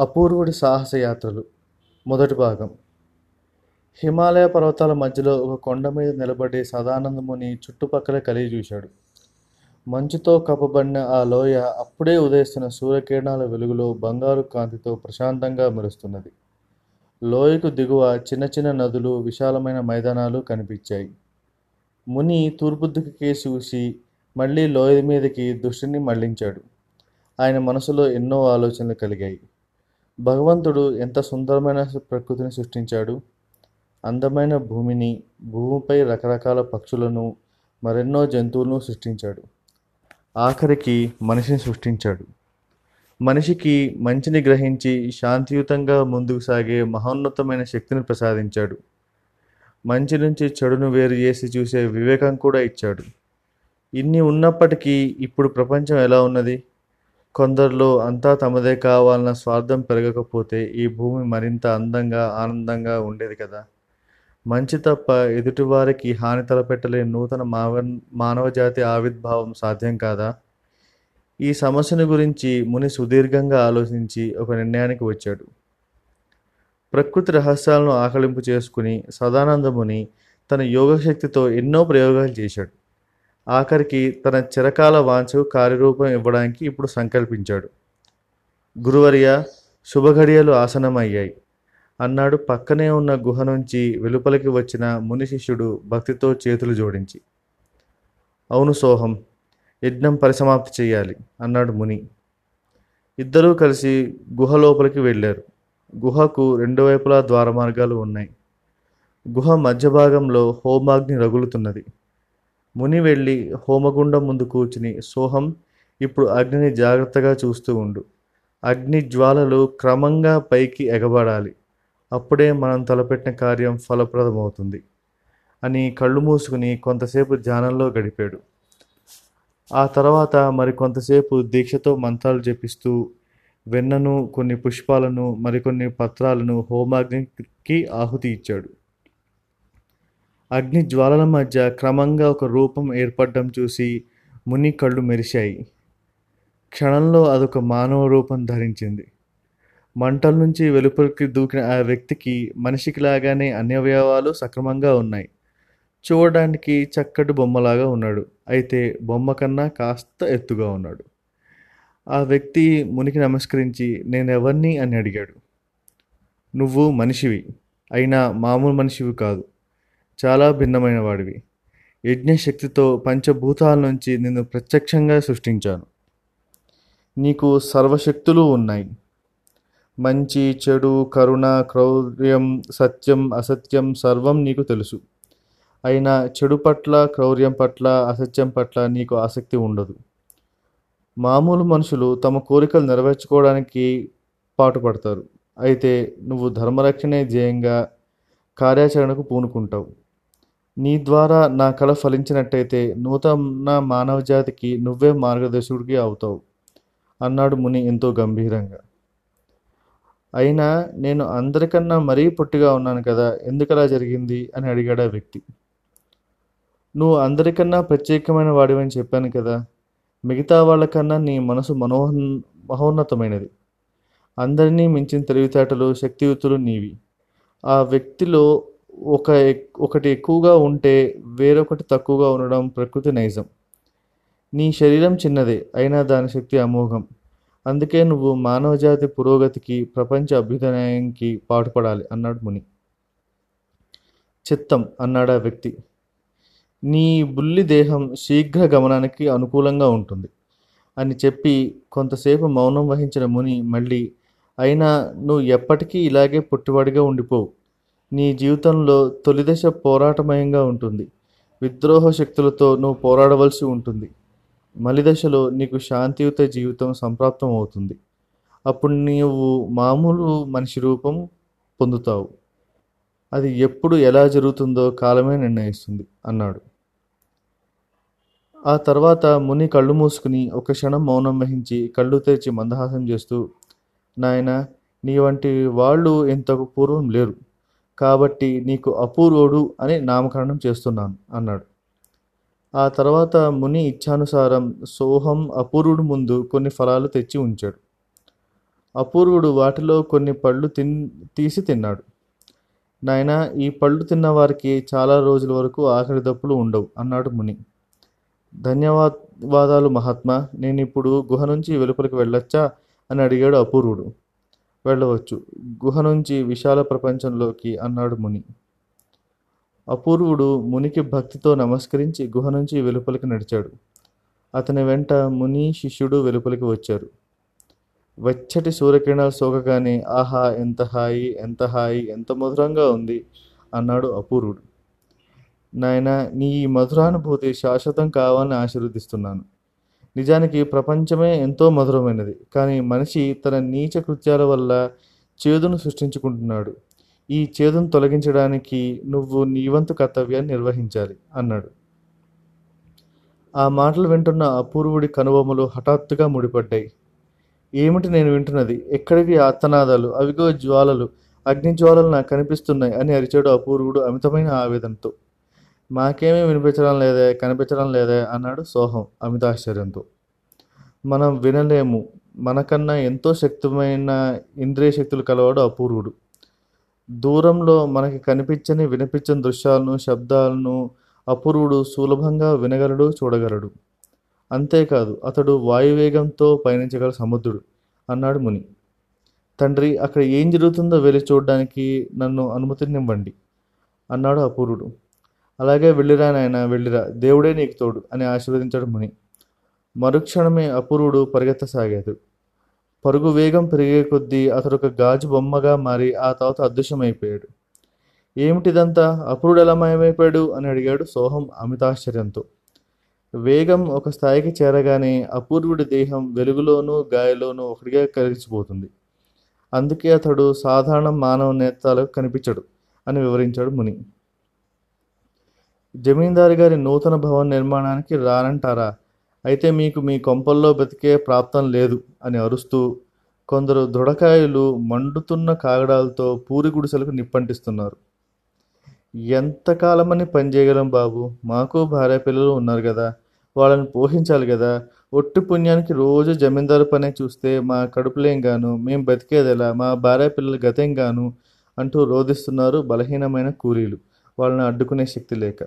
అపూర్వుడి సాహసయాత్రలు. మొదటి భాగం. హిమాలయ పర్వతాల మధ్యలో ఒక కొండ మీద నిలబడి సదానందముని చుట్టుపక్కల కలిగి చూశాడు. మంచుతో కప్పబడిన ఆ లోయ అప్పుడే ఉదయిస్తున్న సూర్యకిరణాల వెలుగులో బంగారు కాంతితో ప్రశాంతంగా మెరుస్తున్నది. లోయకు దిగువ చిన్న చిన్న నదులు విశాలమైన మైదానాలు కనిపించాయి. ముని తూర్పు దిక్కుకే చూసి మళ్ళీ లోయ మీదకి దృష్టిని మళ్ళించాడు. ఆయన మనసులో ఎన్నో ఆలోచనలు కలిగాయి. భగవంతుడు ఎంత సుందరమైన ప్రకృతిని సృష్టించాడు. అందమైన భూమిని భూమిపై రకరకాల పక్షులను మరెన్నో జంతువులను సృష్టించాడు. ఆఖరికి మనిషిని సృష్టించాడు. మనిషికి మంచిని గ్రహించి శాంతియుతంగా ముందుకు సాగే మహోన్నతమైన శక్తిని ప్రసాదించాడు. మంచి నుంచి చెడును వేరు చేసి చూసే వివేకం కూడా ఇచ్చాడు. ఇన్ని ఉన్నప్పటికీ ఇప్పుడు ప్రపంచం ఎలా ఉన్నది? కొందరిలో అంతా తమదే కావాలన్న స్వార్థం పెరగకపోతే ఈ భూమి మరింత అందంగా ఆనందంగా ఉండేది కదా? మంచి తప్ప ఎదుటివారికి హాని తలపెట్టలేని నూతన మావ మానవజాతి ఆవిర్భావం సాధ్యం కాదా? ఈ సమస్యను గురించి ముని సుదీర్ఘంగా ఆలోచించి ఒక నిర్ణయానికి వచ్చాడు. ప్రకృతి రహస్యాలను ఆకలింపు చేసుకుని సదానందముని తన యోగశక్తితో ఎన్నో ప్రయోగాలు చేశాడు. ఆఖరికి తన చిరకాల వాంఛకు కార్యరూపం ఇవ్వడానికి ఇప్పుడు సంకల్పించాడు. గురువర్య శుభఘడియలు ఆసనమయ్యాయి అన్నాడు పక్కనే ఉన్న గుహ నుంచి వెలుపలికి వచ్చిన ముని శిష్యుడు భక్తితో చేతులు జోడించి. అవును సోహం యజ్ఞం పరిసమాప్తి చేయాలి అన్నాడు ముని. ఇద్దరూ కలిసి గుహ లోపలికి వెళ్ళారు. గుహకు రెండు వైపులా ద్వార మార్గాలు ఉన్నాయి. గుహ మధ్య భాగంలో హోమాగ్ని రగులుతున్నది. ముని వెళ్ళి హోమగుండం ముందు కూర్చుని సోహం ఇప్పుడు అగ్నిని జాగ్రత్తగా చూస్తూ ఉండు. అగ్ని జ్వాలలు క్రమంగా పైకి ఎగబడాలి. అప్పుడే మనం తలపెట్టిన కార్యం ఫలప్రదమవుతుంది. అని కళ్ళు మూసుకుని కొంతసేపు ధ్యానంలో గడిపాడు. ఆ తర్వాత మరి కొంతసేపు దీక్షతో మంత్రాలు జపిస్తూ వెన్నను కొన్ని పుష్పాలను మరికొన్ని పత్రాలను హోమాగ్నికి ఆహుతి ఇచ్చాడు. అగ్ని జ్వాలల మధ్య క్రమంగా ఒక రూపం ఏర్పడడం చూసి ముని కళ్ళు మెరిశాయి. క్షణంలో అదొక మానవ రూపం ధరించింది. మంటల నుంచి వెలుపలికి దూకిన ఆ వ్యక్తికి మనిషికి లాగానే అన్ని అవయవాలు సక్రమంగా ఉన్నాయి. చూడడానికి చక్కటి బొమ్మలాగా ఉన్నాడు. అయితే బొమ్మ కన్నా కాస్త ఎత్తుగా ఉన్నాడు. ఆ వ్యక్తి మునికి నమస్కరించి నేనెవరిని? అని అడిగాడు. నువ్వు మనిషివి. అయినా మామూలు మనిషివి కాదు. చాలా భిన్నమైన వాడివి యజ్ఞశక్తితో పంచభూతాల నుంచి నిన్ను ప్రత్యక్షంగా సృష్టించాను. నీకు సర్వశక్తులు ఉన్నాయి. మంచి చెడు కరుణ క్రౌర్యం సత్యం అసత్యం సర్వం నీకు తెలుసు. అయినా చెడు పట్ల క్రౌర్యం పట్ల అసత్యం పట్ల నీకు ఆసక్తి ఉండదు. మామూలు మనుషులు తమ కోరికలు నెరవేర్చుకోవడానికి పాటుపడతారు. అయితే నువ్వు ధర్మరక్షణే ధ్యేయంగా కార్యాచరణకు పూనుకుంటావు. నీ ద్వారా నా కళ ఫలించినట్టయితే నూతన మానవజాతికి నువ్వే మార్గదర్శకుడికి అవుతావు అన్నాడు ముని ఎంతో గంభీరంగా. అయినా నేను అందరికన్నా మరీ పొట్టిగా ఉన్నాను కదా ఎందుకలా జరిగింది అని అడిగాడు ఆ వ్యక్తి. నువ్వు అందరికన్నా ప్రత్యేకమైన వాడివని చెప్పాను కదా మిగతా వాళ్ళకన్నా నీ మనసు మనోహన్ మహోన్నతమైనది. అందరినీ మించిన తెలివితేటలు శక్తియుతులు నీవి. ఆ వ్యక్తిలో ఒక ఒకటి ఎక్కువగా ఉంటే వేరొకటి తక్కువగా ఉండడం ప్రకృతి నైజం. నీ శరీరం చిన్నదే అయినా దాని శక్తి అమోఘం. అందుకే నువ్వు మానవజాతి పురోగతికి ప్రపంచ అభ్యుదయానికి పాటుపడాలి అన్నాడు ముని. చిత్తం అన్నాడా వ్యక్తి. నీ బుల్లి దేహం శీఘ్ర గమనానికి అనుకూలంగా ఉంటుంది. అని చెప్పి కొంతసేపు మౌనం వహించిన ముని మళ్ళీ అయినా నువ్వు ఎప్పటికీ ఇలాగే పుట్టివాడిగా ఉండిపోవు. నీ జీవితంలో తొలిదశ పోరాటమయంగా ఉంటుంది. విద్రోహ శక్తులతో నువ్వు పోరాడవలసి ఉంటుంది. మలిదశలో నీకు శాంతియుత జీవితం సంప్రాప్తం అవుతుంది. అప్పుడు నీవు మామూలు మనిషి రూపం పొందుతావు. అది ఎప్పుడు ఎలా జరుగుతుందో కాలమే నిర్ణయిస్తుంది అన్నాడు. ఆ తర్వాత ముని కళ్ళు మూసుకుని ఒక క్షణం మౌనం వహించి కళ్ళు తెరిచి మందహాసం చేస్తూ నాయన నీ వంటి వాళ్ళు ఇంతకు పూర్వం లేరు. కాబట్టి నీకు అపూర్వుడు అని నామకరణం చేస్తున్నాను అన్నాడు. ఆ తర్వాత ముని ఇచ్ఛానుసారం సోహం అపూర్వుడు ముందు కొన్ని ఫలాలు తెచ్చి ఉంచాడు. అపూర్వుడు వాటిలో కొన్ని పళ్ళు తిన్ తీసి తిన్నాడు. నాయనా ఈ పళ్ళు తిన్న వారికి చాలా రోజుల వరకు ఆఖరి దప్పులు ఉండవు అన్నాడు ముని. ధన్యవాదాలు మహాత్మా నేను ఇప్పుడు గుహ నుంచి వెలుపలికి వెళ్ళొచ్చా అని అడిగాడు అపూర్వుడు. వెళ్ళవచ్చు. గుహ నుంచి విశాల ప్రపంచంలోకి అన్నాడు ముని. అపూర్వుడు మునికి భక్తితో నమస్కరించి గుహ నుంచి వెలుపలికి నడిచాడు. అతని వెంట ముని శిష్యుడు వెలుపలికి వచ్చారు. వెచ్చటి సూర్యకిరణాలు సోకగానే ఆహా ఎంత హాయి ఎంత హాయి ఎంత మధురంగా ఉంది అన్నాడు అపూర్వుడు. నాయన నీ ఈ మధురానుభూతి శాశ్వతం కావాలని ఆశీర్వదిస్తున్నాను. నిజానికి ప్రపంచమే ఎంతో మధురమైనది. కానీ మనిషి తన నీచ కృత్యాల వల్ల చేదును సృష్టించుకుంటున్నాడు. ఈ చేదును తొలగించడానికి నువ్వు నీ వంతు కర్తవ్యాన్ని నిర్వహించాలి అన్నాడు. ఆ మాటలు వింటున్న అపూర్వుడి కనుబొమ్మలు హఠాత్తుగా ముడిపడ్డాయి. ఏమిటి నేను వింటున్నది? ఎక్కడివి అత్తనాదాలు? అవిగో జ్వాలలు. అగ్ని జ్వాలలు నాకు కనిపిస్తున్నాయి అని అరిచాడు అపూర్వుడు అమితమైన ఆవేదనతో. మాకేమీ వినిపించడం లేదే కనిపించడం లేదే అన్నాడు సోహం అమితాశ్చర్యంతో. మనం వినలేము. మనకన్నా ఎంతో శక్తిమైన ఇంద్రియ శక్తులు కలవాడు అపూర్వుడు. దూరంలో మనకి కనిపించని వినిపించని దృశ్యాలను శబ్దాలను అపూర్వుడు సులభంగా వినగలడు చూడగలడు. అంతేకాదు అతడు వాయువేగంతో పయనించగల సముద్రుడు అన్నాడు ముని. తండ్రి అక్కడ ఏం జరుగుతుందో వెళ్ళి చూడడానికి నన్ను అనుమతినివ్వండి అన్నాడు అపూర్వుడు. అలాగే వెళ్ళిరా నాయన వెళ్ళిరా. దేవుడే నీకు తోడు అని ఆశీర్వదించాడు ముని. మరుక్షణమే అపూర్వుడు పరిగెత్తసాగాడు. పరుగు వేగం పెరిగే కొద్దీ అతడు ఒక గాజు బొమ్మగా మారి ఆ తర్వాత అదృశ్యమైపోయాడు. ఏమిటిదంతా? అపూర్వుడు ఎలా మాయమైపోయాడు? అని అడిగాడు సోహం అమితాశ్చర్యంతో. వేగం ఒక స్థాయికి చేరగానే అపూర్వుడి దేహం వెలుగులోనూ గాయలోనూ ఒకటిగా కలిసిపోతుంది. అందుకే అతడు సాధారణ మానవ నేత్రాలకు కనిపించడు అని వివరించాడు ముని. జమీందారు గారి నూతన భవన నిర్మాణానికి రానంటారా? అయితే మీకు మీ కొంపల్లో బతికే ప్రాప్తం లేదు అని అరుస్తూ కొందరు దృఢకాయలు మండుతున్న కాగడాలతో పూరి గుడిసెలకు నిప్పంటిస్తున్నారు. ఎంతకాలమని పనిచేయగలం బాబు? మాకు భార్య పిల్లలు ఉన్నారు కదా వాళ్ళని పోషించాలి కదా ఒట్టి పుణ్యానికి రోజు జమీందారు పనే చూస్తే మా కడుపులేం గాను మేం బతికేదెలా మా భార్య పిల్లల గతేం గాను అంటూ రోధిస్తున్నారు బలహీనమైన కూలీలు. వాళ్ళని అడ్డుకునే శక్తి లేక.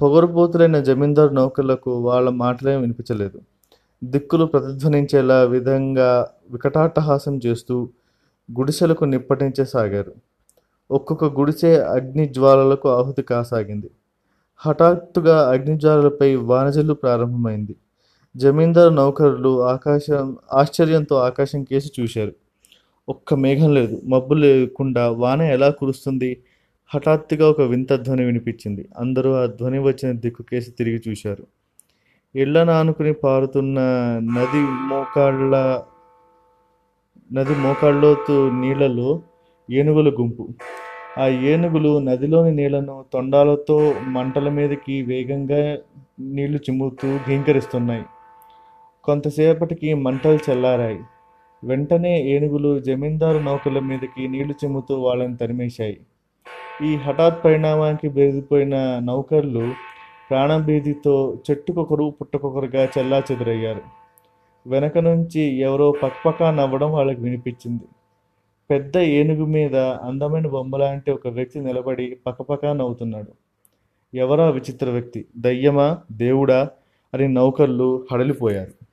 పొగరుపోతులైన జమీందారు నౌకర్లకు వాళ్ళ మాటలేం వినిపించలేదు. దిక్కులు ప్రతిధ్వనించేలా విధంగా వికటాట్టహాసం చేస్తూ గుడిసెలకు నిప్పటించసాగారు ఒక్కొక్క గుడిసె అగ్ని జ్వాలలకు ఆహుతి కాసాగింది. హఠాత్తుగా అగ్నిజ్వాలలపై వానజల్లు ప్రారంభమైంది. జమీందారు నౌకరులు ఆకాశం ఆశ్చర్యంతో ఆకాశం కేసి చూశారు. ఒక్క మేఘం లేదు మబ్బు లేకుండా వాన ఎలా కురుస్తుంది? హఠాత్తుగా ఒక వింత ధ్వని వినిపించింది. అందరూ ఆ ధ్వని వచ్చిన దిక్కుకేసి తిరిగి చూశారు. ఇళ్ళ ఆనుకుని పారుతున్న నది మోకాళ్ళ నది మోకాళ్ళలోతు నీళ్ళలో ఏనుగుల గుంపు. ఆ ఏనుగులు నదిలోని నీళ్ళను తొండాలతో మంటల మీదకి వేగంగా నీళ్ళు చిమ్ముతూ ఘీంకరిస్తున్నాయి. కొంతసేపటికి మంటలు చల్లారాయి. వెంటనే ఏనుగులు జమీందారు నౌకల మీదకి నీళ్ళు చిమ్ముతూ వాళ్ళని తరిమేశాయి. ఈ హఠాత్ పరిణామానికి బెదిరిపోయిన నౌకర్లు ప్రాణభీతితో చెట్టుకొకరు పుట్టకొకరుగా చెల్లా చెదురయ్యారు వెనక నుంచి ఎవరో పక్పకా నవ్వడం వాళ్ళకి వినిపించింది. పెద్ద ఏనుగు మీద అందమైన బొమ్మలాంటి ఒక వ్యక్తి నిలబడి పకపకా నవ్వుతున్నాడు. ఎవరా విచిత్ర వ్యక్తి? దయ్యమా? దేవుడా? అని నౌకర్లు హడలిపోయారు.